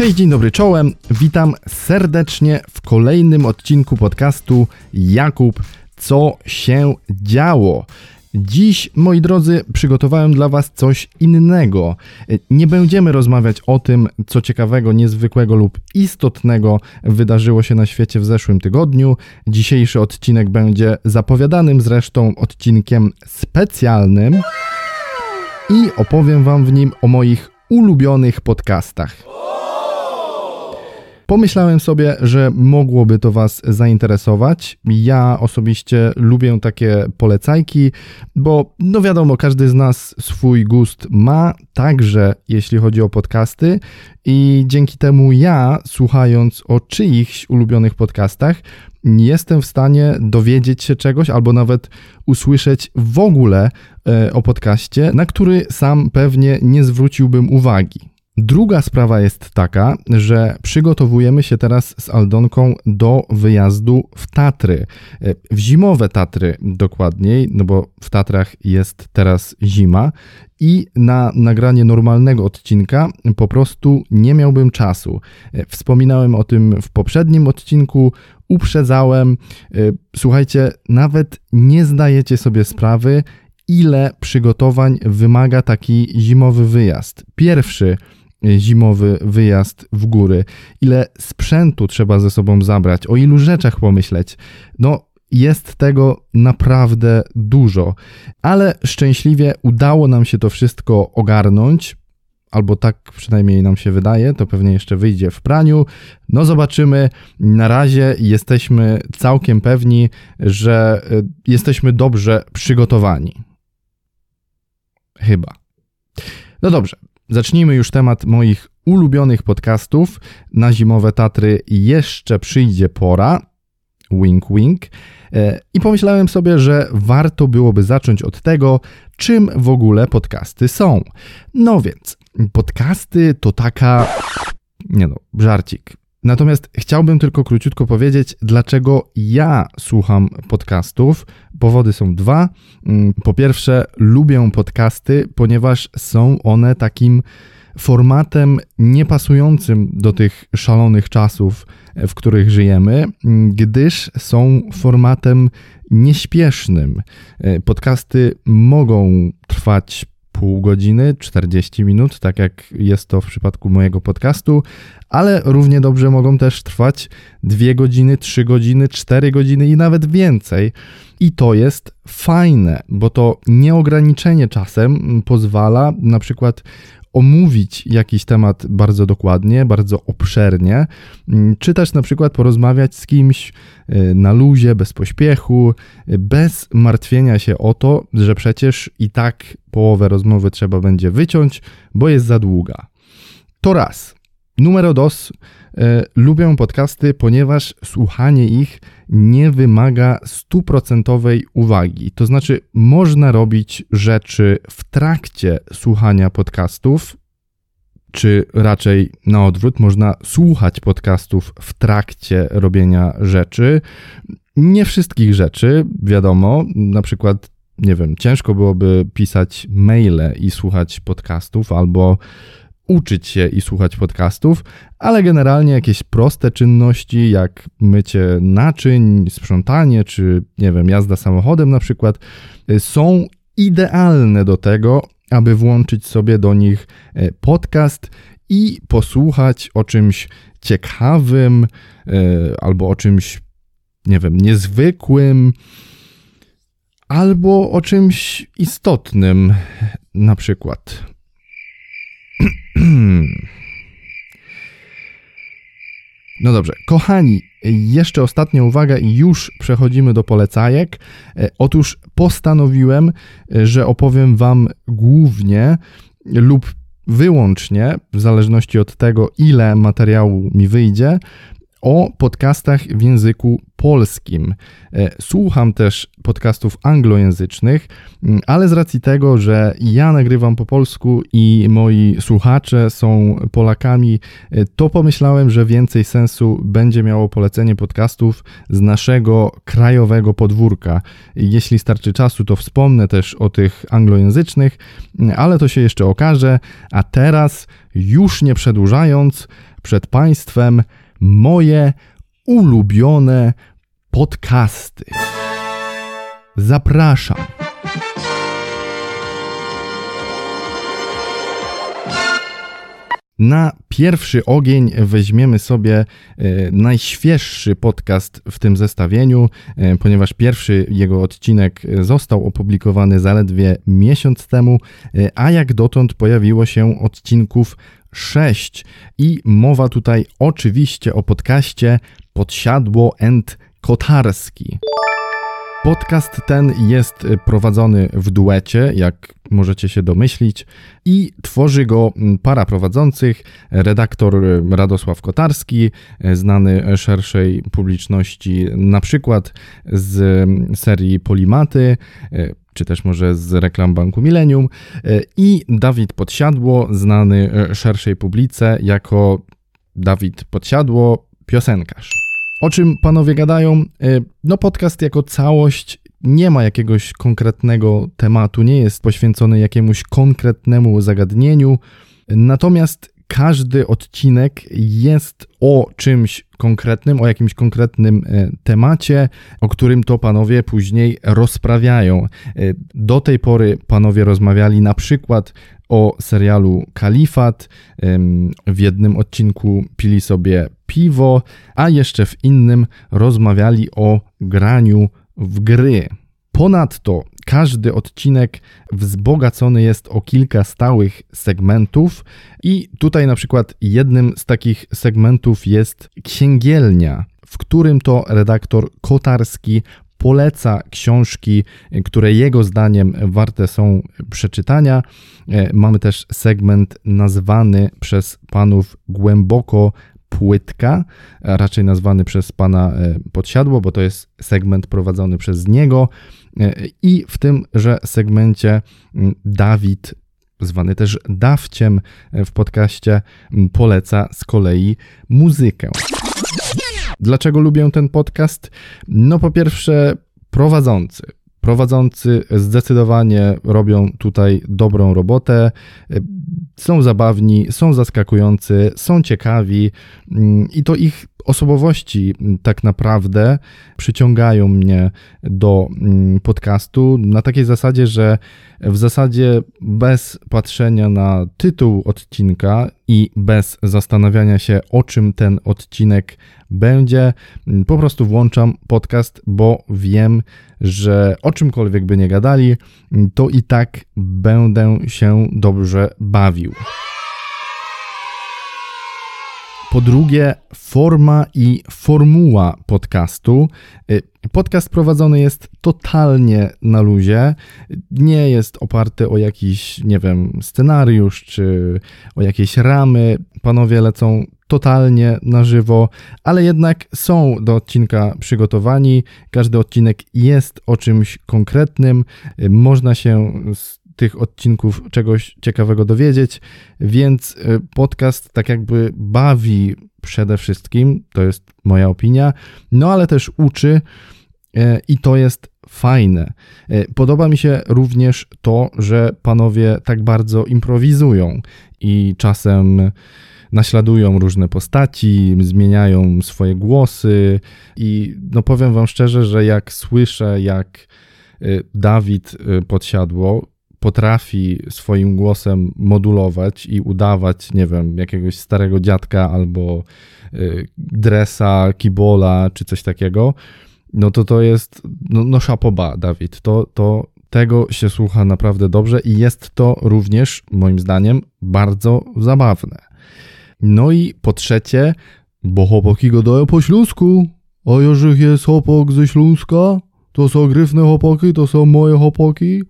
Cześć, dzień dobry, czołem. Witam serdecznie w kolejnym odcinku podcastu Jakub, co się działo. Dziś, moi drodzy, przygotowałem dla Was coś innego. Nie będziemy rozmawiać o tym, co ciekawego, niezwykłego lub istotnego wydarzyło się na świecie w zeszłym tygodniu. Dzisiejszy odcinek będzie zapowiadanym zresztą odcinkiem specjalnym i opowiem Wam w nim o moich ulubionych podcastach. Pomyślałem sobie, że mogłoby to Was zainteresować. Ja osobiście lubię takie polecajki, bo no wiadomo, każdy z nas swój gust ma, także jeśli chodzi o podcasty, i dzięki temu ja, słuchając o czyichś ulubionych podcastach, jestem w stanie dowiedzieć się czegoś albo nawet usłyszeć w ogóle e, o podcaście, na który sam pewnie nie zwróciłbym uwagi. Druga sprawa jest taka, że przygotowujemy się teraz z Aldonką do wyjazdu w Tatry. W zimowe Tatry dokładniej, no bo w Tatrach jest teraz zima i na nagranie normalnego odcinka po prostu nie miałbym czasu. Wspominałem o tym w poprzednim odcinku, uprzedzałem. Słuchajcie, nawet nie zdajecie sobie sprawy, ile przygotowań wymaga taki zimowy wyjazd. Pierwszy zimowy wyjazd w góry, ile sprzętu trzeba ze sobą zabrać, o ilu rzeczach pomyśleć. No, jest tego naprawdę dużo, ale szczęśliwie udało nam się to wszystko ogarnąć. Albo tak przynajmniej nam się wydaje, to pewnie jeszcze wyjdzie w praniu. No zobaczymy. Na razie jesteśmy całkiem pewni, że y, jesteśmy dobrze przygotowani. Chyba. No dobrze, Zacznijmy już temat moich ulubionych podcastów. Na zimowe Tatry jeszcze przyjdzie pora. Wink, wink. E, I pomyślałem sobie, że warto byłoby zacząć od tego, czym w ogóle podcasty są. No więc, podcasty to taka. Nie no, żarcik. Natomiast chciałbym tylko króciutko powiedzieć, dlaczego ja słucham podcastów. Powody są dwa. Mm, po pierwsze, lubię podcasty, ponieważ są one takim formatem niepasującym do tych szalonych czasów, w których żyjemy, gdyż są formatem nieśpiesznym. Podcasty mogą trwać pół godziny, 40 minut, tak jak jest to w przypadku mojego podcastu, ale równie dobrze mogą też trwać 2 godziny, 3 godziny, 4 godziny i nawet więcej. I to jest fajne, bo to nieograniczenie czasem pozwala na przykład omówić jakiś temat bardzo dokładnie, bardzo obszernie, mm, czy też na przykład porozmawiać z kimś y, na luzie, bez pośpiechu, y, bez martwienia się o to, że przecież i tak połowę rozmowy trzeba będzie wyciąć, bo jest za długa. To raz. Numero dos. E, lubię podcasty, ponieważ słuchanie ich nie wymaga stuprocentowej uwagi. To znaczy, można robić rzeczy w trakcie słuchania podcastów, czy raczej na odwrót, można słuchać podcastów w trakcie robienia rzeczy. Nie wszystkich rzeczy, wiadomo, na przykład, nie wiem, ciężko byłoby pisać maile i słuchać podcastów, albo uczyć się i słuchać podcastów, ale generalnie jakieś proste czynności, jak mycie naczyń, sprzątanie, czy nie wiem, jazda samochodem na przykład, y, są idealne do tego, aby włączyć sobie do nich y, podcast i posłuchać o czymś ciekawym y, albo o czymś, nie wiem, niezwykłym, albo o czymś istotnym, na przykład. No dobrze, kochani, jeszcze ostatnia uwaga i już przechodzimy do polecajek. E, otóż postanowiłem, e, że opowiem Wam głównie lub wyłącznie, w zależności od tego, ile materiału mi wyjdzie, o podcastach w języku polskim. E, słucham też podcastów anglojęzycznych, mm, ale z racji tego, że ja nagrywam po polsku i moi słuchacze są Polakami, e, to pomyślałem, że więcej sensu będzie miało polecenie podcastów z naszego krajowego podwórka. Jeśli starczy czasu, to wspomnę też o tych anglojęzycznych, mm, ale to się jeszcze okaże. A teraz, już nie przedłużając, przed Państwem moje ulubione podcasty. Zapraszam. Na pierwszy ogień weźmiemy sobie e, najświeższy podcast w tym zestawieniu, e, ponieważ pierwszy jego odcinek został opublikowany zaledwie miesiąc temu, e, a jak dotąd pojawiło się odcinków 6 i mowa tutaj oczywiście o podcaście Podsiadło and Kotarski. Podcast ten jest prowadzony w duecie, jak możecie się domyślić, i tworzy go para prowadzących, redaktor Radosław Kotarski, znany szerszej publiczności na przykład z serii Polimaty, czy też może z reklam Banku Millennium i Dawid Podsiadło, znany szerszej publice jako Dawid Podsiadło, piosenkarz. O czym panowie gadają? E, no, podcast jako całość nie ma jakiegoś konkretnego tematu, nie jest poświęcony jakiemuś konkretnemu zagadnieniu. Natomiast każdy odcinek jest o czymś konkretnym, o jakimś konkretnym e, temacie, o którym to panowie później rozprawiają. E, do tej pory panowie rozmawiali na przykład o serialu Kalifat. W jednym odcinku pili sobie piwo, a jeszcze w innym rozmawiali o graniu w gry. Ponadto każdy odcinek wzbogacony jest o kilka stałych segmentów, i tutaj na przykład jednym z takich segmentów jest księgielnia, w którym to redaktor Kotarski poleca książki, które jego zdaniem warte są przeczytania. E, mamy też segment nazwany przez panów głęboko płytka, raczej nazwany przez pana e, Podsiadło, bo to jest segment prowadzony przez niego. E, I w tymże segmencie Dawid, zwany też Dawciem w podcaście, poleca z kolei muzykę. Dlaczego lubię ten podcast? No po pierwsze, prowadzący. Prowadzący zdecydowanie robią tutaj dobrą robotę. Są zabawni, są zaskakujący, są ciekawi mm, i to ich osobowości tak naprawdę przyciągają mnie do mm, podcastu na takiej zasadzie, że w zasadzie bez patrzenia na tytuł odcinka i bez zastanawiania się, o czym ten odcinek będzie, mm, po prostu włączam podcast, bo wiem, że o czymkolwiek by nie gadali, mm, to i tak będę się dobrze bawił. Po drugie, forma i formuła podcastu. Y, podcast prowadzony jest totalnie na luzie. Nie jest oparty o jakiś, nie wiem, scenariusz czy o jakieś ramy. Panowie lecą totalnie na żywo, ale jednak są do odcinka przygotowani. Każdy odcinek jest o czymś konkretnym. Y, można się z tych odcinków czegoś ciekawego dowiedzieć, więc y, podcast tak jakby bawi przede wszystkim, to jest moja opinia, no ale też uczy y, i to jest fajne. Y, podoba mi się również to, że panowie tak bardzo improwizują i czasem naśladują różne postaci, zmieniają swoje głosy i no powiem wam szczerze, że jak słyszę, jak Dawid podsiadło, potrafi swoim głosem modulować i udawać, nie wiem, jakiegoś starego dziadka albo y, dresa, kibola czy coś takiego, no to to jest, no, no szapoba, Dawid. To, to tego się słucha naprawdę dobrze i jest to również, moim zdaniem, bardzo zabawne. No i po trzecie, bo chłopaki gadają po śląsku, a jeżeli jest chłopak ze Śląska, to są gryfne chłopaki, to są moje chłopaki,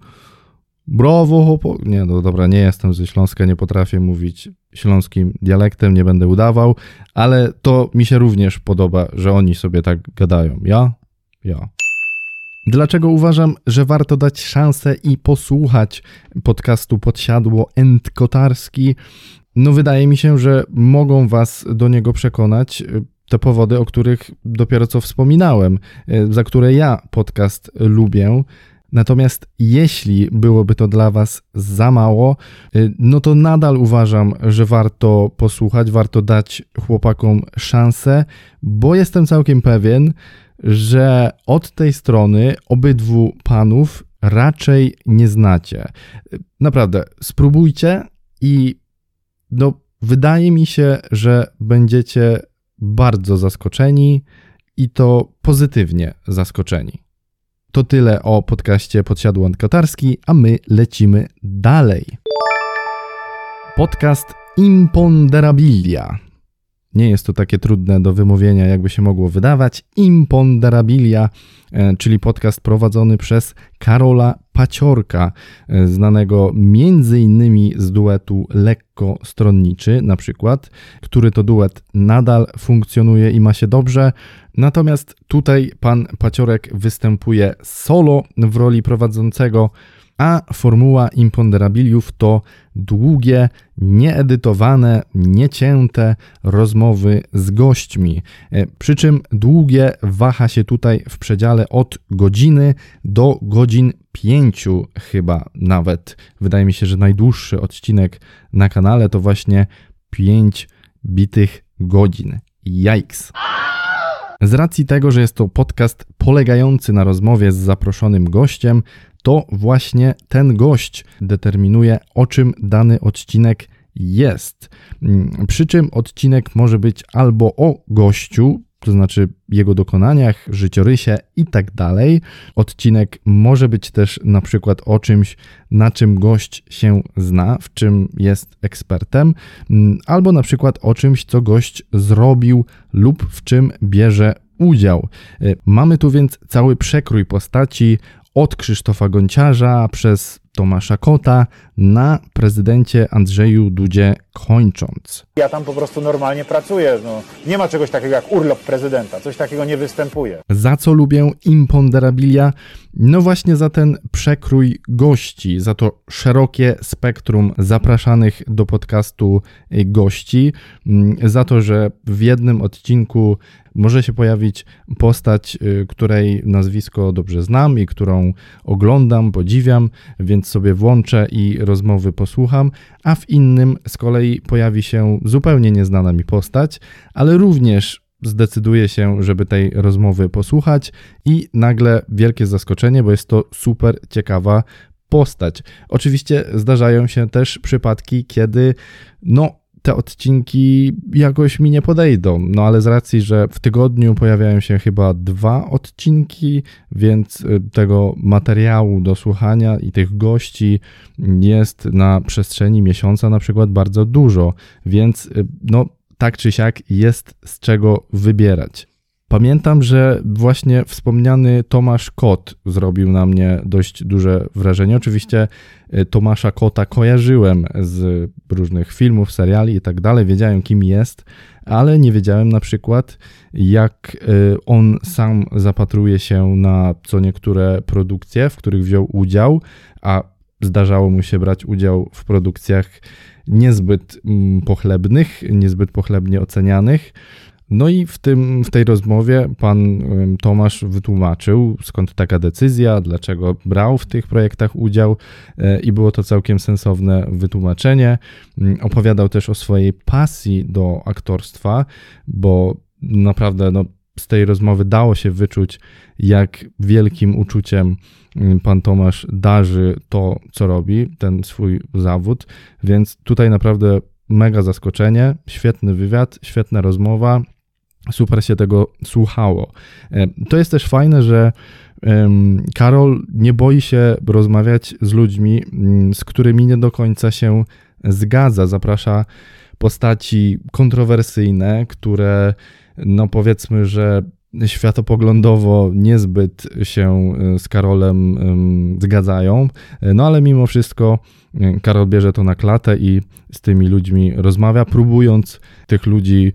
Brawo. Nie, no dobra, nie jestem ze Śląska, nie potrafię mówić śląskim dialektem, nie będę udawał, ale to mi się również podoba, że oni sobie tak gadają. Ja? Ja. Dlaczego uważam, że warto dać szansę i posłuchać podcastu Podsiadło End Kotarski? No, wydaje mi się, że mogą Was do niego przekonać y, te powody, o których dopiero co wspominałem, y, za które ja podcast lubię. Natomiast jeśli byłoby to dla Was za mało, y, no to nadal uważam, że warto posłuchać, warto dać chłopakom szansę, bo jestem całkiem pewien, że od tej strony obydwu panów raczej nie znacie. Naprawdę, spróbujcie i no, wydaje mi się, że będziecie bardzo zaskoczeni i to pozytywnie zaskoczeni. To tyle o podcaście Podsiadło Katarski, a my lecimy dalej. Podcast Imponderabilia nie jest to takie trudne do wymówienia, jakby się mogło wydawać. Imponderabilia, e, czyli podcast prowadzony przez Karola Paciorka, e, znanego między innymi z duetu Lekko Stronniczy, na przykład, który to duet nadal funkcjonuje i ma się dobrze. Natomiast tutaj pan Paciorek występuje solo w roli prowadzącego a formuła imponderabiliów to długie, nieedytowane, niecięte rozmowy z gośćmi. E, przy czym długie waha się tutaj w przedziale od godziny do godzin pięciu chyba nawet. Wydaje mi się, że najdłuższy odcinek na kanale to właśnie pięć bitych godzin. Yikes. Z racji tego, że jest to podcast polegający na rozmowie z zaproszonym gościem, to właśnie ten gość determinuje, o czym dany odcinek jest. Mm, przy czym odcinek może być albo o gościu, to znaczy jego dokonaniach, życiorysie i tak dalej. Odcinek może być też na przykład o czymś, na czym gość się zna, w czym jest ekspertem, mm, albo na przykład o czymś, co gość zrobił lub w czym bierze udział. Y, mamy tu więc cały przekrój postaci od Krzysztofa Gonciarza przez Tomasza Kota na prezydencie Andrzeju Dudzie kończąc. Ja tam po prostu normalnie pracuję. No, nie ma czegoś takiego jak urlop prezydenta. Coś takiego nie występuje. Za co lubię imponderabilia? No właśnie za ten przekrój gości, za to szerokie spektrum zapraszanych do podcastu gości, mm, za to, że w jednym odcinku może się pojawić postać, y, której nazwisko dobrze znam i którą oglądam, podziwiam, więc sobie włączę i rozmowy posłucham, a w innym z kolei pojawi się zupełnie nieznana mi postać, ale również zdecyduje się, żeby tej rozmowy posłuchać i nagle wielkie zaskoczenie, bo jest to super ciekawa postać. Oczywiście zdarzają się też przypadki, kiedy no te odcinki jakoś mi nie podejdą. No ale z racji, że w tygodniu pojawiają się chyba dwa odcinki, więc y, tego materiału do słuchania i tych gości jest na przestrzeni miesiąca na przykład bardzo dużo, więc y, no tak czy siak jest z czego wybierać. Pamiętam, że właśnie wspomniany Tomasz Kot zrobił na mnie dość duże wrażenie. Oczywiście y, Tomasza Kota kojarzyłem z różnych filmów, seriali i tak dalej, wiedziałem kim jest, ale nie wiedziałem na przykład, jak y, on sam zapatruje się na co niektóre produkcje, w których wziął udział, a zdarzało mu się brać udział w produkcjach niezbyt mm, pochlebnych, niezbyt pochlebnie ocenianych. No i w, tym, w tej rozmowie pan Tomasz wytłumaczył, skąd taka decyzja, dlaczego brał w tych projektach udział e, i było to całkiem sensowne wytłumaczenie. Mm, opowiadał też o swojej pasji do aktorstwa, bo naprawdę no, z tej rozmowy dało się wyczuć, jak wielkim uczuciem mm, pan Tomasz darzy to, co robi, ten swój zawód, więc tutaj naprawdę mega zaskoczenie, świetny wywiad, świetna rozmowa super się tego słuchało. E, to jest też fajne, że Karol nie boi się rozmawiać z ludźmi, mm, z którymi nie do końca się zgadza. Zaprasza postaci kontrowersyjne, które, no powiedzmy, że światopoglądowo niezbyt się e, z Karolem zgadzają, no ale mimo wszystko e, Karol bierze to na klatę i z tymi ludźmi rozmawia, próbując tych ludzi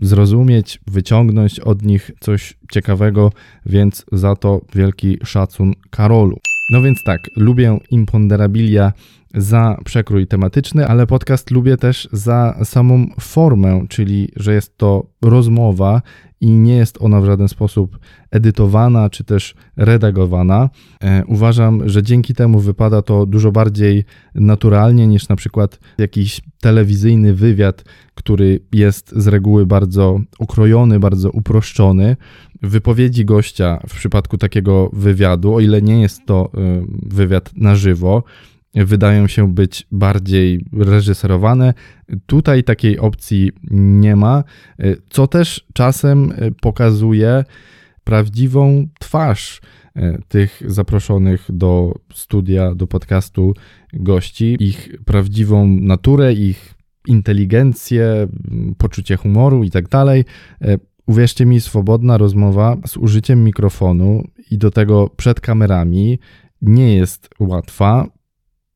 zrozumieć, wyciągnąć od nich coś ciekawego, więc za to wielki szacun Karolu. No więc tak, lubię imponderabilia za przekrój tematyczny, ale podcast lubię też za samą formę, czyli że jest to rozmowa i nie jest ona w żaden sposób edytowana czy też redagowana. E, uważam, że dzięki temu wypada to dużo bardziej naturalnie niż na przykład jakiś telewizyjny wywiad, który jest z reguły bardzo ukrojony, bardzo uproszczony. Wypowiedzi gościa w przypadku takiego wywiadu, o ile nie jest to e, wywiad na żywo, wydają się być bardziej reżyserowane. Tutaj takiej opcji nie ma, co też czasem pokazuje prawdziwą twarz e, tych zaproszonych do studia, do podcastu gości, ich prawdziwą naturę, ich inteligencję, poczucie humoru i tak dalej. E, uwierzcie mi, swobodna rozmowa z użyciem mikrofonu i do tego przed kamerami nie jest łatwa.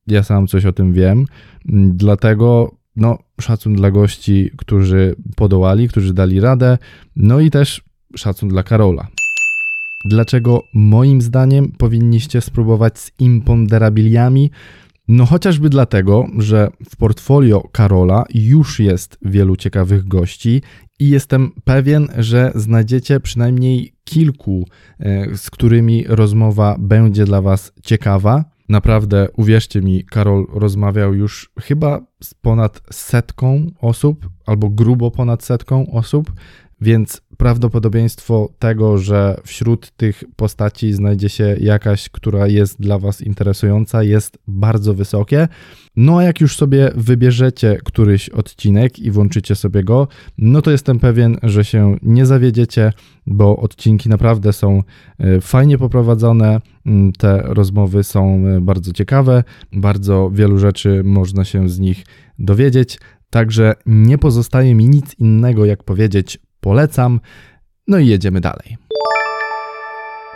Ja sam coś o tym wiem, mm, dlatego no, szacun dla gości, którzy podołali, którzy dali radę, no i też szacun dla Karola. Dlaczego moim zdaniem powinniście spróbować z imponderabiliami? No chociażby dlatego, że w portfolio Karola już jest wielu ciekawych gości i jestem pewien, że znajdziecie przynajmniej kilku, e, z którymi rozmowa będzie dla Was ciekawa. Naprawdę, uwierzcie mi, Karol rozmawiał już chyba z ponad setką osób, albo grubo ponad setką osób, więc prawdopodobieństwo tego, że wśród tych postaci znajdzie się jakaś, która jest dla Was interesująca, jest bardzo wysokie. No a jak już sobie wybierzecie któryś odcinek i włączycie sobie go, no to jestem pewien, że się nie zawiedziecie, bo odcinki naprawdę są e, fajnie poprowadzone. Mm, te rozmowy są e, bardzo ciekawe, bardzo wielu rzeczy można się z nich dowiedzieć. Także nie pozostaje mi nic innego, jak powiedzieć polecam. No i jedziemy dalej.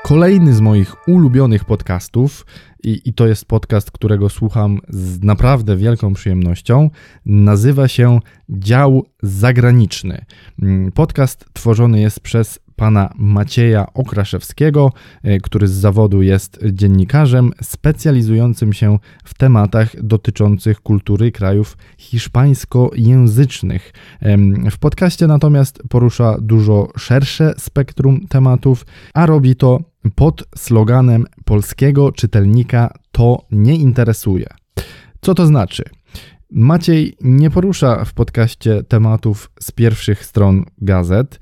Kolejny z moich ulubionych podcastów, i, i, to jest podcast, którego słucham z naprawdę wielką przyjemnością, nazywa się Dział Zagraniczny. Mm, podcast tworzony jest przez pana Macieja Okraszewskiego, e, który z zawodu jest dziennikarzem specjalizującym się w tematach dotyczących kultury krajów hiszpańskojęzycznych. W podcaście natomiast porusza dużo szersze spektrum tematów, a robi to pod sloganem polskiego czytelnika to nie interesuje. Co to znaczy? Maciej nie porusza w podcaście tematów z pierwszych stron gazet,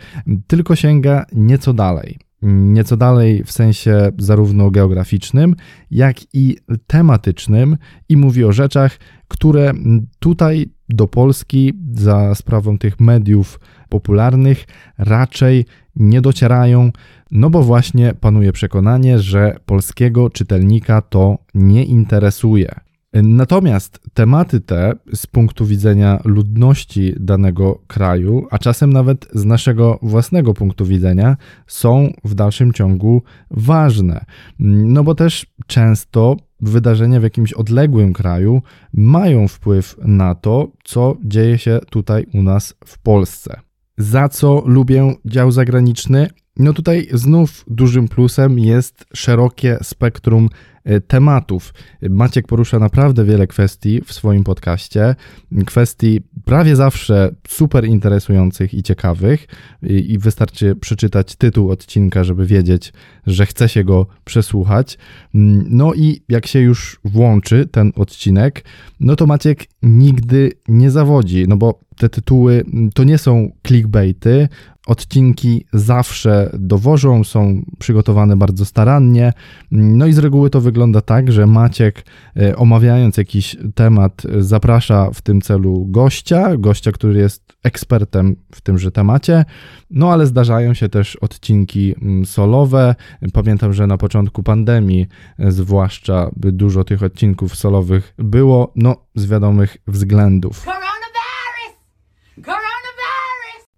tylko sięga nieco dalej. Nieco dalej w sensie zarówno geograficznym, jak i tematycznym i mówi o rzeczach, które tutaj do Polski za sprawą tych mediów popularnych raczej nie docierają, no bo właśnie panuje przekonanie, że polskiego czytelnika to nie interesuje. Natomiast tematy te z punktu widzenia ludności danego kraju, a czasem nawet z naszego własnego punktu widzenia, są w dalszym ciągu ważne. No bo też często wydarzenia w jakimś odległym kraju mają wpływ na to, co dzieje się tutaj u nas w Polsce. Za co lubię dział zagraniczny? No tutaj znów dużym plusem jest szerokie spektrum tematów. Maciek porusza naprawdę wiele kwestii w swoim podcaście, kwestii prawie zawsze super interesujących i ciekawych i wystarczy przeczytać tytuł odcinka, żeby wiedzieć, że chce się go przesłuchać. No i jak się już włączy ten odcinek, no to Maciek nigdy nie zawodzi, no bo te tytuły to nie są clickbaity, Odcinki zawsze dowożą, są przygotowane bardzo starannie. No i z reguły to wygląda tak, że Maciek, e, omawiając jakiś temat, zaprasza w tym celu gościa, gościa, który jest ekspertem w tymże temacie. No ale zdarzają się też odcinki mm, solowe. Pamiętam, że na początku pandemii, e, zwłaszcza dużo tych odcinków solowych było, no z wiadomych względów.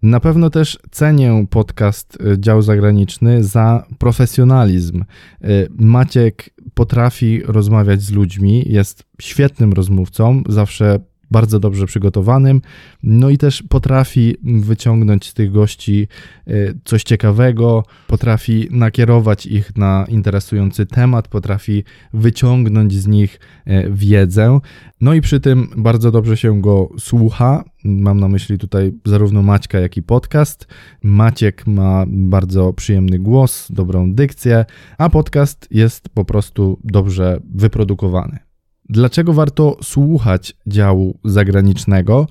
Na pewno też cenię podcast y, Dział Zagraniczny za profesjonalizm. Y, Maciek potrafi rozmawiać z ludźmi, jest świetnym rozmówcą, zawsze bardzo dobrze przygotowanym, no i też potrafi wyciągnąć z tych gości y, coś ciekawego, potrafi nakierować ich na interesujący temat, potrafi wyciągnąć z nich y, wiedzę, no i przy tym bardzo dobrze się go słucha. Mam na myśli tutaj zarówno Maćka, jak i podcast. Maciek ma bardzo przyjemny głos, dobrą dykcję, a podcast jest po prostu dobrze wyprodukowany. Dlaczego warto słuchać działu zagranicznego?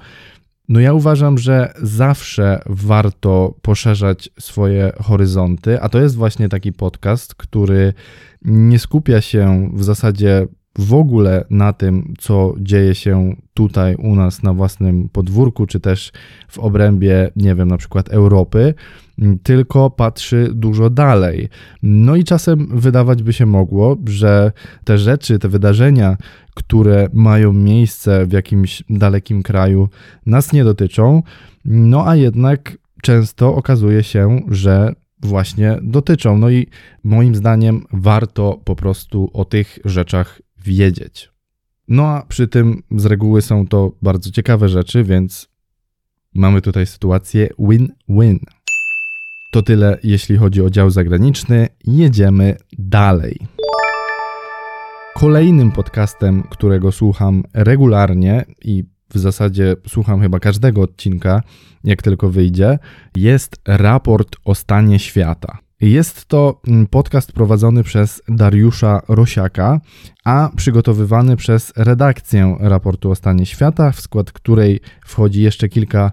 No ja uważam, że zawsze warto poszerzać swoje horyzonty, a to jest właśnie taki podcast, który nie skupia się w zasadzie w ogóle na tym, co dzieje się tutaj u nas na własnym podwórku, czy też w obrębie, nie wiem, na przykład Europy, tylko patrzy dużo dalej. No i czasem wydawać by się mogło, że te rzeczy, te wydarzenia, które mają miejsce w jakimś dalekim kraju, nas nie dotyczą, no a jednak często okazuje się, że właśnie dotyczą. No i moim zdaniem warto po prostu o tych rzeczach wiedzieć. No a przy tym z reguły są to bardzo ciekawe rzeczy, więc mamy tutaj sytuację win-win. To tyle, jeśli chodzi o dział zagraniczny. Jedziemy dalej. Kolejnym podcastem, którego słucham regularnie i w zasadzie słucham chyba każdego odcinka, jak tylko wyjdzie, jest raport o stanie świata. Jest to mm, podcast prowadzony przez Dariusza Rosiaka, a przygotowywany przez redakcję raportu o stanie świata, w skład której wchodzi jeszcze kilka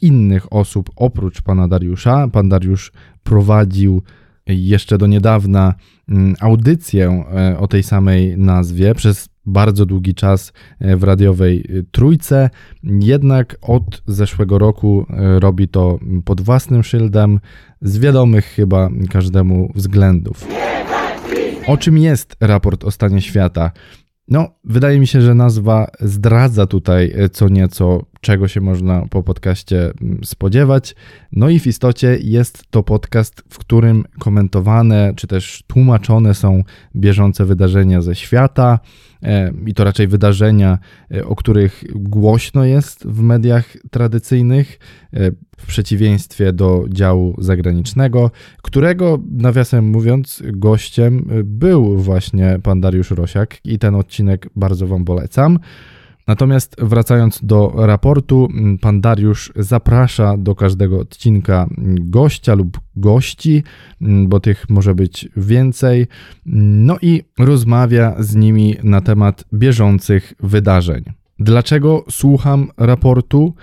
innych osób oprócz pana Dariusza. Pan Dariusz prowadził jeszcze do niedawna mm, audycję e, o tej samej nazwie przez bardzo długi czas e, w radiowej trójce, jednak od zeszłego roku robi to pod własnym szyldem, z wiadomych chyba każdemu względów. O czym jest raport o stanie świata? No, wydaje mi się, że nazwa zdradza tutaj co nieco, czego się można po podcaście mm, spodziewać. No i w istocie jest to podcast, w którym komentowane czy też tłumaczone są bieżące wydarzenia ze świata e, i to raczej wydarzenia, e, o których głośno jest w mediach tradycyjnych, e, w przeciwieństwie do działu zagranicznego, którego, nawiasem mówiąc, gościem był właśnie pan Dariusz Rosiak i ten odcinek bardzo Wam polecam. Natomiast wracając do raportu, pan Dariusz zaprasza do każdego odcinka gościa lub gości, bo tych może być więcej, no i rozmawia z nimi na temat bieżących wydarzeń. Dlaczego słucham raportu?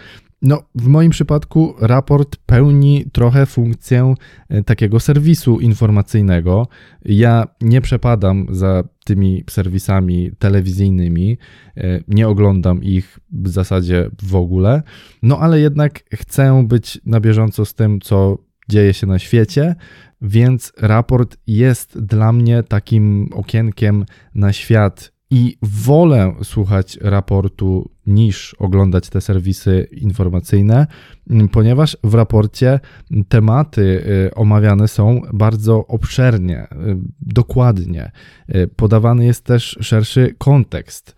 No, w moim przypadku raport pełni trochę funkcję e, takiego serwisu informacyjnego. Ja nie przepadam za tymi serwisami telewizyjnymi, e, nie oglądam ich w zasadzie w ogóle, no ale jednak chcę być na bieżąco z tym, co dzieje się na świecie, więc raport jest dla mnie takim okienkiem na świat i wolę słuchać raportu niż oglądać te serwisy informacyjne, ponieważ w raporcie tematy y, omawiane są bardzo obszernie, y, dokładnie. Y, podawany jest też szerszy kontekst.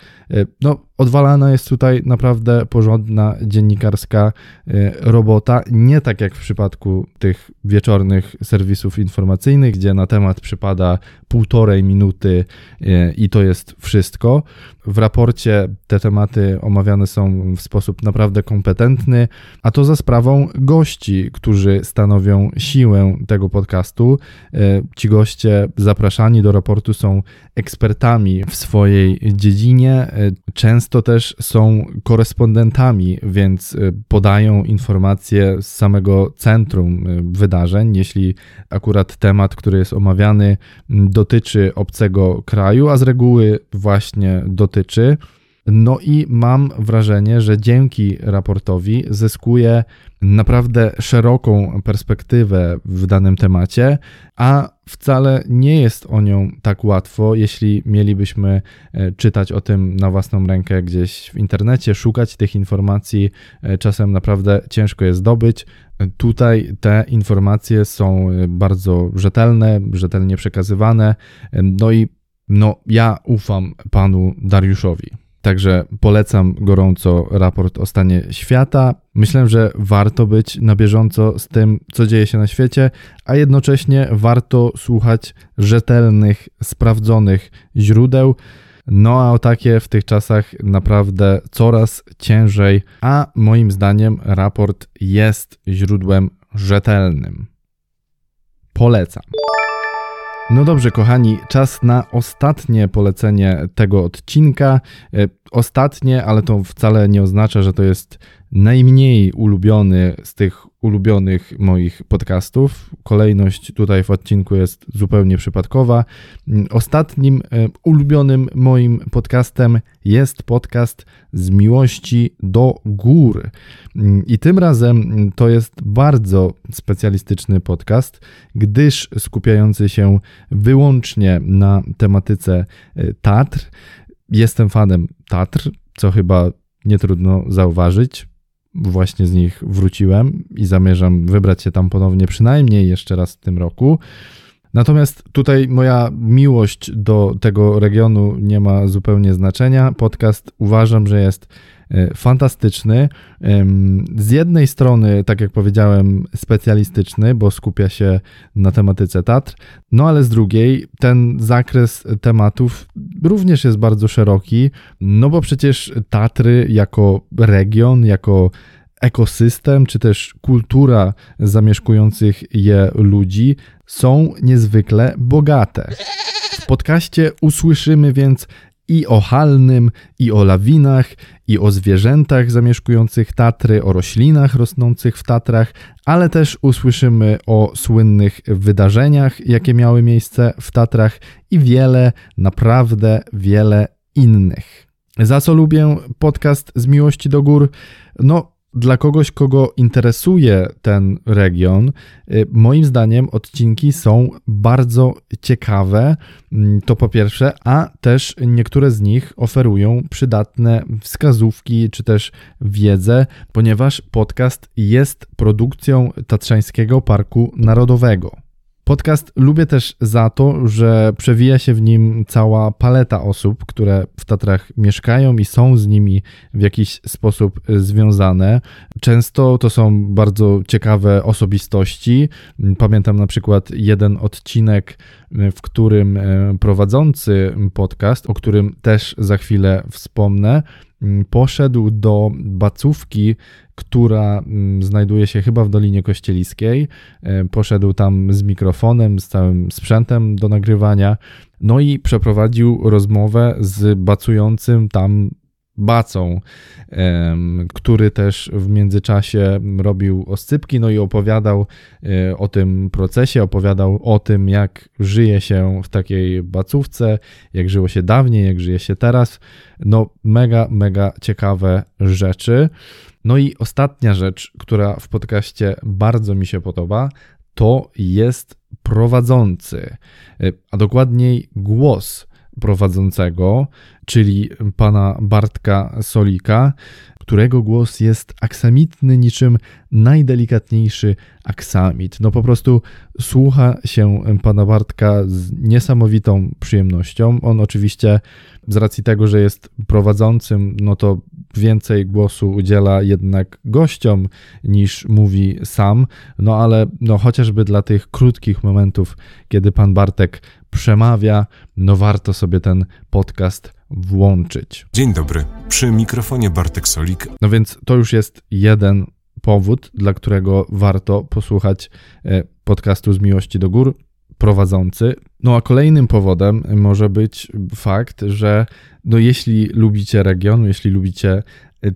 No, odwalana jest tutaj naprawdę porządna dziennikarska robota, nie tak jak w przypadku tych wieczornych serwisów informacyjnych, gdzie na temat przypada półtorej minuty i to jest wszystko. W raporcie te tematy omawiane są w sposób naprawdę kompetentny, a to za sprawą gości, którzy stanowią siłę tego podcastu. E, ci goście zapraszani do raportu są ekspertami w swojej dziedzinie, e, często też są korespondentami, więc e, podają informacje z samego centrum wydarzeń. Jeśli akurat temat, który jest omawiany, dotyczy obcego kraju, a z reguły właśnie dotyczy, No i mam wrażenie, że dzięki raportowi zyskuję naprawdę szeroką perspektywę w danym temacie, a wcale nie jest o nią tak łatwo, jeśli mielibyśmy e, czytać o tym na własną rękę gdzieś w internecie, szukać tych informacji. E, czasem naprawdę ciężko je zdobyć. Tutaj te informacje są bardzo rzetelne, rzetelnie przekazywane. No i no, ja ufam panu Dariuszowi. Także polecam gorąco raport o stanie świata. Myślę, że warto być na bieżąco z tym, co dzieje się na świecie, a jednocześnie warto słuchać rzetelnych, sprawdzonych źródeł. No a o takie w tych czasach naprawdę coraz ciężej, a moim zdaniem raport jest źródłem rzetelnym. Polecam. No dobrze, kochani, czas na ostatnie polecenie tego odcinka. Ostatnie, ale to wcale nie oznacza, że to jest najmniej ulubiony z tych ulubionych moich podcastów. Kolejność tutaj w odcinku jest zupełnie przypadkowa. Ostatnim e, ulubionym moim podcastem jest podcast z miłości do gór. I tym razem to jest bardzo specjalistyczny podcast, gdyż skupiający się wyłącznie na tematyce e, Tatr. Jestem fanem Tatr, co chyba nie trudno zauważyć właśnie z nich wróciłem i zamierzam wybrać się tam ponownie przynajmniej jeszcze raz w tym roku. Natomiast tutaj moja miłość do tego regionu nie ma zupełnie znaczenia. Podcast uważam, że jest fantastyczny. Z jednej strony, tak jak powiedziałem, specjalistyczny, bo skupia się na tematyce Tatr, no ale z drugiej ten zakres tematów również jest bardzo szeroki, no bo przecież Tatry jako region, jako ekosystem, czy też kultura zamieszkujących je ludzi są niezwykle bogate. W podcaście usłyszymy więc i o halnym, i o lawinach, i o zwierzętach zamieszkujących Tatry, o roślinach rosnących w Tatrach, ale też usłyszymy o słynnych wydarzeniach, jakie miały miejsce w Tatrach i wiele, naprawdę wiele innych. Za co lubię podcast z miłości do gór? No, dla kogoś, kogo interesuje ten region, y, moim zdaniem odcinki są bardzo ciekawe. Mm, to po pierwsze, a też niektóre z nich oferują przydatne wskazówki czy też wiedzę, ponieważ podcast jest produkcją Tatrzańskiego Parku Narodowego. Podcast lubię też za to, że przewija się w nim cała paleta osób, które w Tatrach mieszkają i są z nimi w jakiś sposób związane. Często to są bardzo ciekawe osobistości. Pamiętam na przykład jeden odcinek, w którym e, prowadzący podcast, o którym też za chwilę wspomnę, poszedł do bacówki, która mm, znajduje się chyba w Dolinie Kościeliskiej. E, poszedł tam z mikrofonem, z całym sprzętem do nagrywania. No i przeprowadził rozmowę z bacującym tam Bacą, który też w międzyczasie robił oscypki, no i opowiadał e, o tym procesie, opowiadał o tym, jak żyje się w takiej bacówce, jak żyło się dawniej, jak żyje się teraz. No, mega, mega ciekawe rzeczy. No i ostatnia rzecz, która w podcaście bardzo mi się podoba, to jest prowadzący, e, a dokładniej głos prowadzącego, czyli pana Bartka Solika, którego głos jest aksamitny niczym najdelikatniejszy aksamit. No po prostu słucha się pana Bartka z niesamowitą przyjemnością. On oczywiście z racji tego, że jest prowadzącym, no to więcej głosu udziela jednak gościom niż mówi sam, no ale no chociażby dla tych krótkich momentów, kiedy pan Bartek przemawia, no warto sobie ten podcast włączyć. Dzień dobry, przy mikrofonie Bartek Solik. No więc to już jest jeden powód, dla którego warto posłuchać e, podcastu z miłości do gór prowadzący. No a kolejnym powodem może być fakt, że no jeśli lubicie region, jeśli lubicie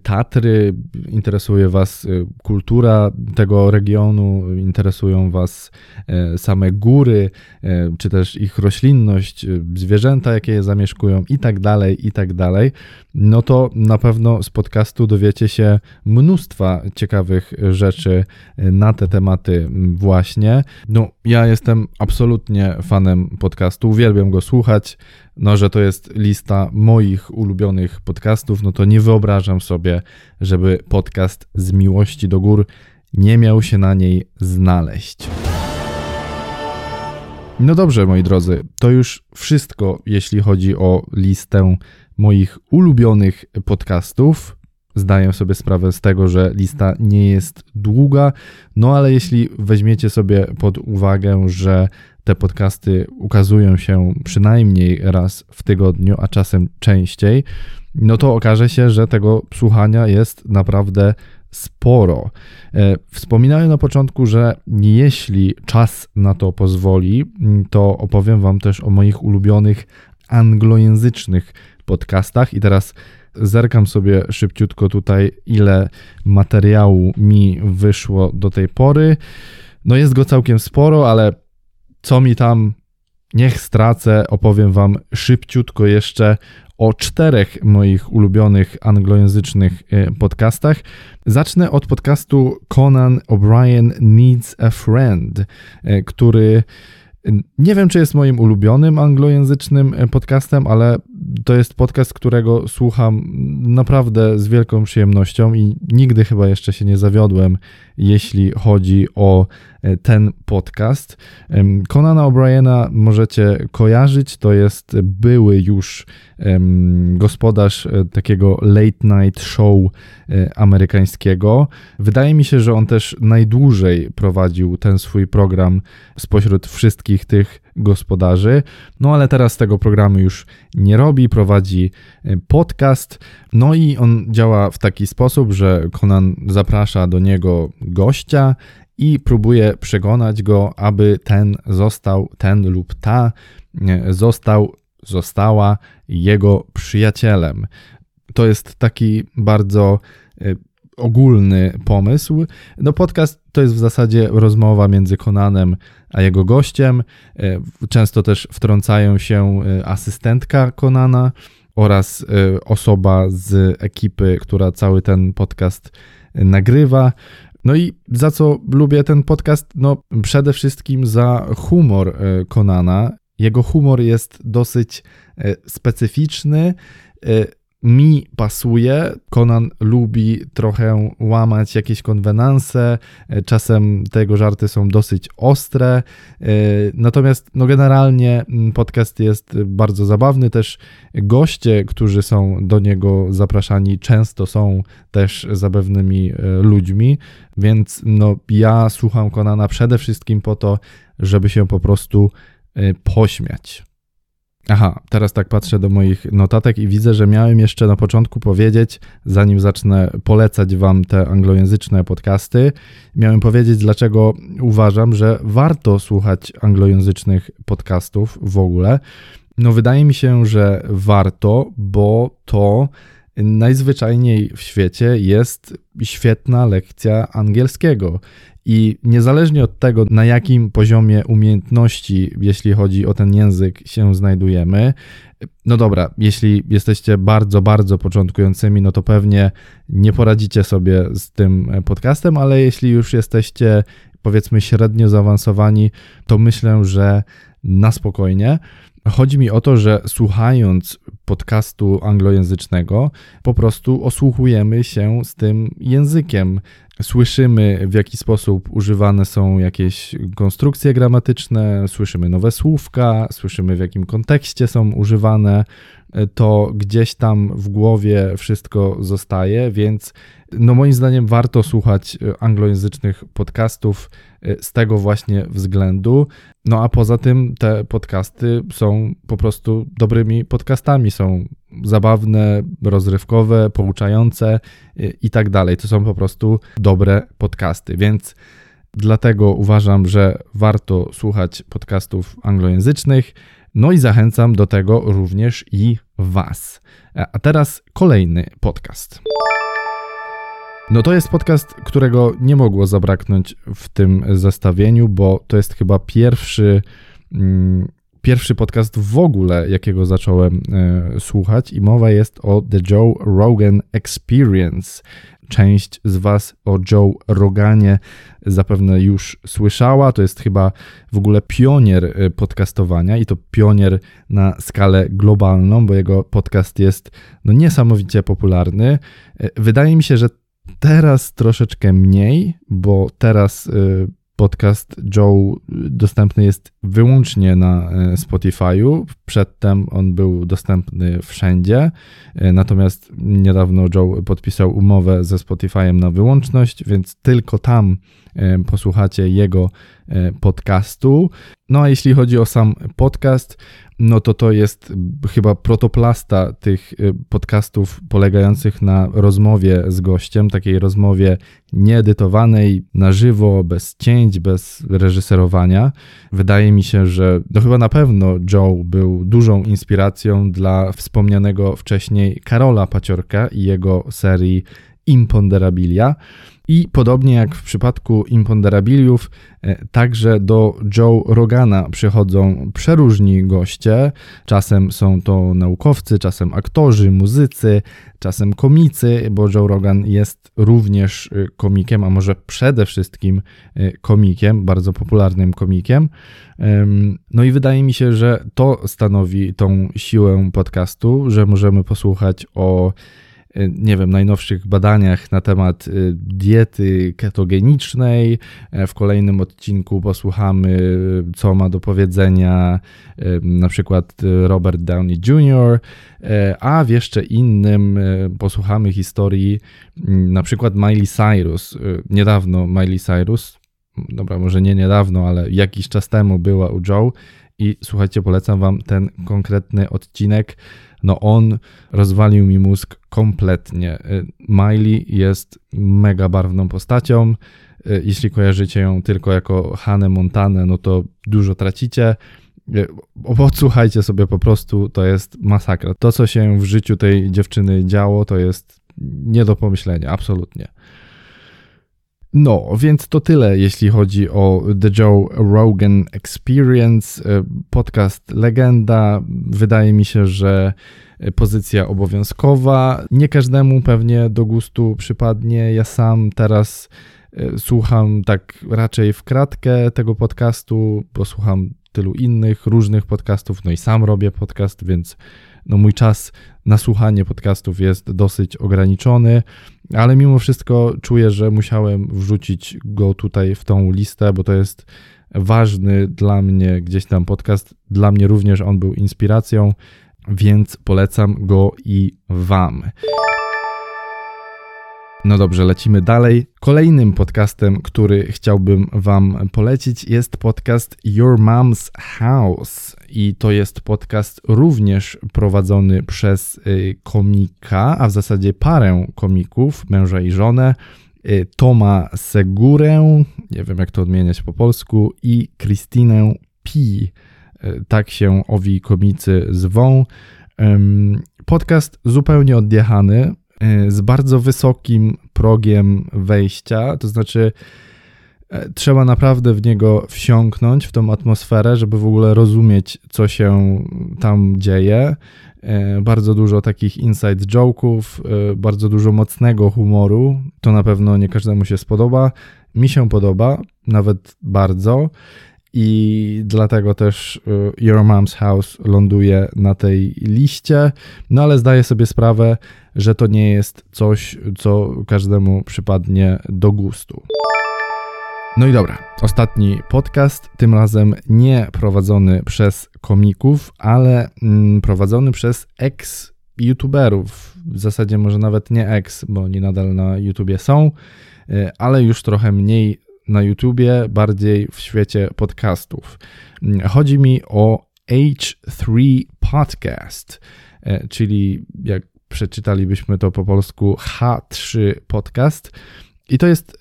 Tatry, interesuje Was kultura tego regionu, interesują Was same góry, czy też ich roślinność, zwierzęta, jakie je zamieszkują i tak dalej, i tak dalej, no to na pewno z podcastu dowiecie się mnóstwa ciekawych rzeczy na te tematy właśnie. No, ja jestem absolutnie fanem podcastu, uwielbiam go słuchać. No, że to jest lista moich ulubionych podcastów, no to nie wyobrażam sobie, żeby podcast z miłości do gór nie miał się na niej znaleźć. No dobrze, moi drodzy, to już wszystko, jeśli chodzi o listę moich ulubionych podcastów. Zdaję sobie sprawę z tego, że lista nie jest długa, no ale jeśli weźmiecie sobie pod uwagę, że te podcasty ukazują się przynajmniej raz w tygodniu, a czasem częściej, no to okaże się, że tego słuchania jest naprawdę sporo. E, wspominałem na początku, że jeśli czas na to pozwoli, to opowiem Wam też o moich ulubionych anglojęzycznych podcastach i teraz zerkam sobie szybciutko tutaj, ile materiału mi wyszło do tej pory. No jest go całkiem sporo, ale co mi tam niech stracę, opowiem wam szybciutko jeszcze o czterech moich ulubionych anglojęzycznych e, podcastach. Zacznę od podcastu Conan O'Brien Needs a Friend, e, który nie wiem, czy jest moim ulubionym anglojęzycznym e, podcastem, ale to jest podcast, którego słucham naprawdę z wielką przyjemnością i nigdy chyba jeszcze się nie zawiodłem, jeśli chodzi o e, ten podcast. Conana O'Briena możecie kojarzyć, to jest były już gospodarz e, takiego late night show e, amerykańskiego. Wydaje mi się, że on też najdłużej prowadził ten swój program spośród wszystkich tych gospodarzy. No ale teraz tego programu już nie robi, prowadzi e, podcast. No i on działa w taki sposób, że Conan zaprasza do niego gościa i próbuje przekonać go, aby ten został, ten lub ta został została jego przyjacielem. To jest taki bardzo e, ogólny pomysł. No podcast to jest w zasadzie rozmowa między Konanem a jego gościem. E, często też wtrącają się e, asystentka Konana oraz osoba z ekipy, która cały ten podcast nagrywa. No i za co lubię ten podcast? No przede wszystkim za humor Konana jego humor jest dosyć e, specyficzny. E, mi pasuje. Conan lubi trochę łamać jakieś konwenanse, e, czasem te jego żarty są dosyć ostre. Natomiast no generalnie mm, podcast jest bardzo zabawny. Też goście, którzy są do niego zapraszani, często są też zabawnymi ludźmi, więc no ja słucham Conana przede wszystkim po to, żeby się po prostu pośmiać. Aha, teraz tak patrzę do moich notatek i widzę, że miałem jeszcze na początku powiedzieć, zanim zacznę polecać Wam te anglojęzyczne podcasty, miałem powiedzieć, dlaczego uważam, że warto słuchać anglojęzycznych podcastów w ogóle. No, wydaje mi się, że warto, bo to najzwyczajniej w świecie jest świetna lekcja angielskiego. I niezależnie od tego, na jakim poziomie umiejętności, jeśli chodzi o ten język, się znajdujemy, no dobra, jeśli jesteście bardzo, bardzo początkującymi, no to pewnie nie poradzicie sobie z tym podcastem, ale jeśli już jesteście powiedzmy średnio zaawansowani, to myślę, że na spokojnie. Chodzi mi o to, że słuchając podcastu anglojęzycznego, po prostu osłuchujemy się z tym językiem. Słyszymy, w jaki sposób używane są jakieś konstrukcje gramatyczne, słyszymy nowe słówka, słyszymy, w jakim kontekście są używane. To gdzieś tam w głowie wszystko zostaje, więc no moim zdaniem warto słuchać anglojęzycznych podcastów z tego właśnie względu. No a poza tym te podcasty są po prostu dobrymi podcastami, są zabawne, rozrywkowe, pouczające i tak dalej. To są po prostu dobre podcasty, więc dlatego uważam, że warto słuchać podcastów anglojęzycznych. No i zachęcam do tego również i Was. A teraz kolejny podcast. No to jest podcast, którego nie mogło zabraknąć w tym zestawieniu, bo to jest chyba pierwszy, mm, pierwszy podcast w ogóle, jakiego zacząłem e, słuchać i mowa jest o The Joe Rogan Experience. Część z Was o Joe Roganie zapewne już słyszała. To jest chyba w ogóle pionier e, podcastowania i to pionier na skalę globalną, bo jego podcast jest no, niesamowicie popularny. E, wydaje mi się, że Teraz troszeczkę mniej, bo teraz podcast Joe dostępny jest wyłącznie na y, Spotify'u. Przedtem on był dostępny wszędzie. Y, natomiast niedawno Joe podpisał umowę ze Spotify'em na wyłączność, więc tylko tam posłuchacie jego podcastu. No a jeśli chodzi o sam podcast, no to to jest chyba protoplasta tych y, podcastów polegających na rozmowie z gościem, takiej rozmowie nieedytowanej, na żywo, bez cięć, bez reżyserowania. Wydaje mi się, że no chyba na pewno Joe był dużą inspiracją dla wspomnianego wcześniej Karola Paciorka i jego serii Imponderabilia. I podobnie jak w przypadku imponderabiliów, e, także do Joe Rogana przychodzą przeróżni goście. Czasem są to naukowcy, czasem aktorzy, muzycy, czasem komicy, bo Joe Rogan jest również e, komikiem, a może przede wszystkim e, komikiem, bardzo popularnym komikiem. No i wydaje mi się, że to stanowi tą siłę podcastu, że możemy posłuchać o Y, nie wiem, najnowszych badaniach na temat y, diety ketogenicznej. E, w kolejnym odcinku posłuchamy, co ma do powiedzenia y, na przykład Robert Downey Jr., e, a w jeszcze innym posłuchamy historii mm, na przykład Miley Cyrus. Niedawno Miley Cyrus, dobra, może nie niedawno, ale jakiś czas temu była u Joe i słuchajcie, polecam wam ten konkretny odcinek no on rozwalił mi mózg kompletnie. Y, Miley jest mega barwną postacią. Y, jeśli kojarzycie ją tylko jako Hannę Montanę, no to dużo tracicie. Y, odsłuchajcie sobie po prostu, to jest masakra. To, co się w życiu tej dziewczyny działo, to jest nie do pomyślenia, absolutnie. No, więc to tyle, jeśli chodzi o The Joe Rogan Experience. E, podcast legenda. Wydaje mi się, że pozycja obowiązkowa. Nie każdemu pewnie do gustu przypadnie. Ja sam teraz e, słucham tak raczej w kratkę tego podcastu, bo słucham tylu innych, różnych podcastów, no i sam robię podcast, więc no mój czas na słuchanie podcastów jest dosyć ograniczony, ale mimo wszystko czuję, że musiałem wrzucić go tutaj w tą listę, bo to jest ważny dla mnie gdzieś tam podcast. Dla mnie również on był inspiracją, więc polecam go i Wam. No dobrze, lecimy dalej. Kolejnym podcastem, który chciałbym Wam polecić, jest podcast Your Mom's House. I to jest podcast również prowadzony przez y, komika, a w zasadzie parę komików, męża i żonę. Y, Toma Segurę, nie wiem jak to odmieniać po polsku, i Christinę Pi. Y, tak się owi komicy zwą. Podcast zupełnie odjechany, z bardzo wysokim progiem wejścia, to znaczy e, trzeba naprawdę w niego wsiąknąć, w tą atmosferę, żeby w ogóle rozumieć, co się tam dzieje. E, bardzo dużo takich inside joke'ów, bardzo dużo mocnego humoru. To na pewno nie każdemu się spodoba. Mi się podoba, nawet bardzo i dlatego też y, Your Mom's House ląduje na tej liście. No ale zdaję sobie sprawę, że to nie jest coś, co każdemu przypadnie do gustu. No i dobra, ostatni podcast, tym razem nie prowadzony przez komików, ale mm, prowadzony przez ex-youtuberów. W zasadzie może nawet nie ex, bo oni nadal na YouTubie są, y, ale już trochę mniej na YouTubie, bardziej w świecie podcastów. Chodzi mi o H3 Podcast, e, czyli jak przeczytalibyśmy to po polsku H3 Podcast. I to jest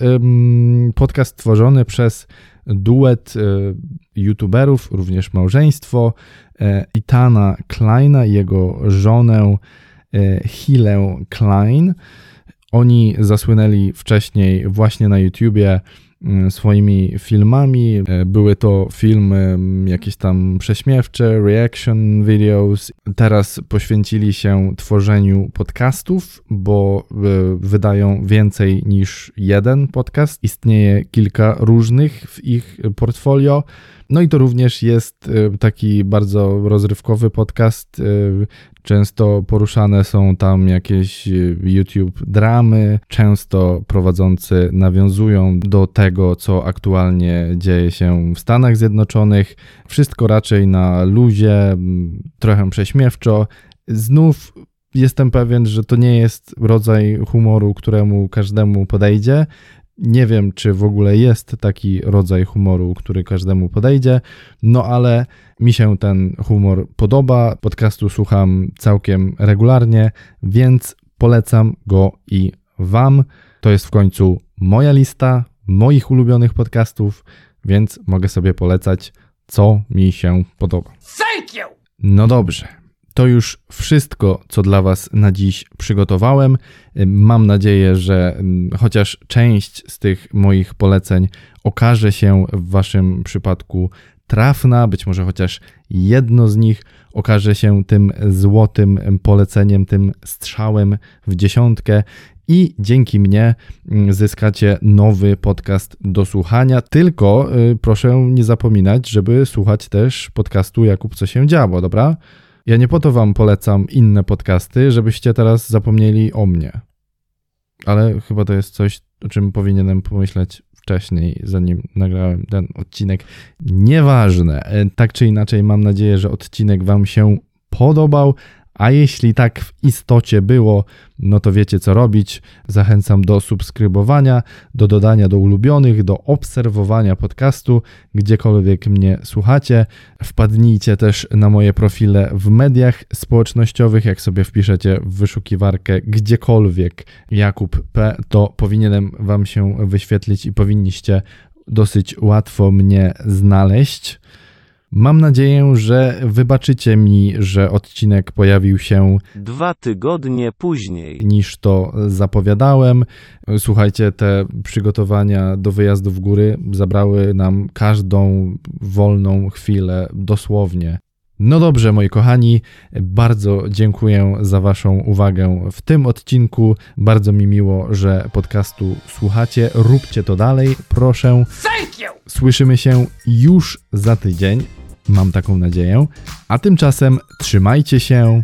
podcast tworzony przez duet um, youtuberów, również małżeństwo um, Itana Kleina i jego żonę Hilę Klein. Oni zasłynęli wcześniej właśnie na YouTubie swoimi filmami. E, były to filmy mm, jakieś tam prześmiewcze, reaction videos. Teraz poświęcili się tworzeniu podcastów, bo e, wydają więcej niż jeden podcast. Istnieje kilka różnych w ich portfolio. No i to również jest y, taki bardzo rozrywkowy podcast. Y, często poruszane są tam jakieś y, YouTube dramy, często prowadzący nawiązują do tego, co aktualnie dzieje się w Stanach Zjednoczonych. Wszystko raczej na luzie, trochę prześmiewczo. Znów jestem pewien, że to nie jest rodzaj humoru, któremu każdemu podejdzie. Nie wiem, czy w ogóle jest taki rodzaj humoru, który każdemu podejdzie, no ale mi się ten humor podoba. Podcastu słucham całkiem regularnie, więc polecam go i Wam. To jest w końcu moja lista moich ulubionych podcastów, więc mogę sobie polecać, co mi się podoba. Thank you! No dobrze. To już wszystko, co dla Was na dziś przygotowałem. Mam nadzieję, że chociaż część z tych moich poleceń okaże się w Waszym przypadku trafna, być może chociaż jedno z nich okaże się tym złotym poleceniem, tym strzałem w dziesiątkę i dzięki mnie zyskacie nowy podcast do słuchania. Tylko y, proszę nie zapominać, żeby słuchać też podcastu Jakub Co się działo, dobra? Ja nie po to wam polecam inne podcasty, żebyście teraz zapomnieli o mnie. Ale chyba to jest coś, o czym powinienem pomyśleć wcześniej, zanim nagrałem ten odcinek. Nieważne. E, tak czy inaczej, mam nadzieję, że odcinek Wam się podobał. A jeśli tak w istocie było, no to wiecie co robić. Zachęcam do subskrybowania, do dodania do ulubionych, do obserwowania podcastu, gdziekolwiek mnie słuchacie. Wpadnijcie też na moje profile w mediach społecznościowych. Jak sobie wpiszecie w wyszukiwarkę gdziekolwiek Jakub P, to powinienem Wam się wyświetlić i powinniście dosyć łatwo mnie znaleźć. Mam nadzieję, że wybaczycie mi, że odcinek pojawił się dwa tygodnie później niż to zapowiadałem. Słuchajcie, te przygotowania do wyjazdu w góry zabrały nam każdą wolną chwilę, dosłownie. No dobrze, moi kochani, bardzo dziękuję za Waszą uwagę w tym odcinku. Bardzo mi miło, że podcastu słuchacie. Róbcie to dalej, proszę. Słyszymy się już za tydzień. Mam taką nadzieję. A tymczasem trzymajcie się.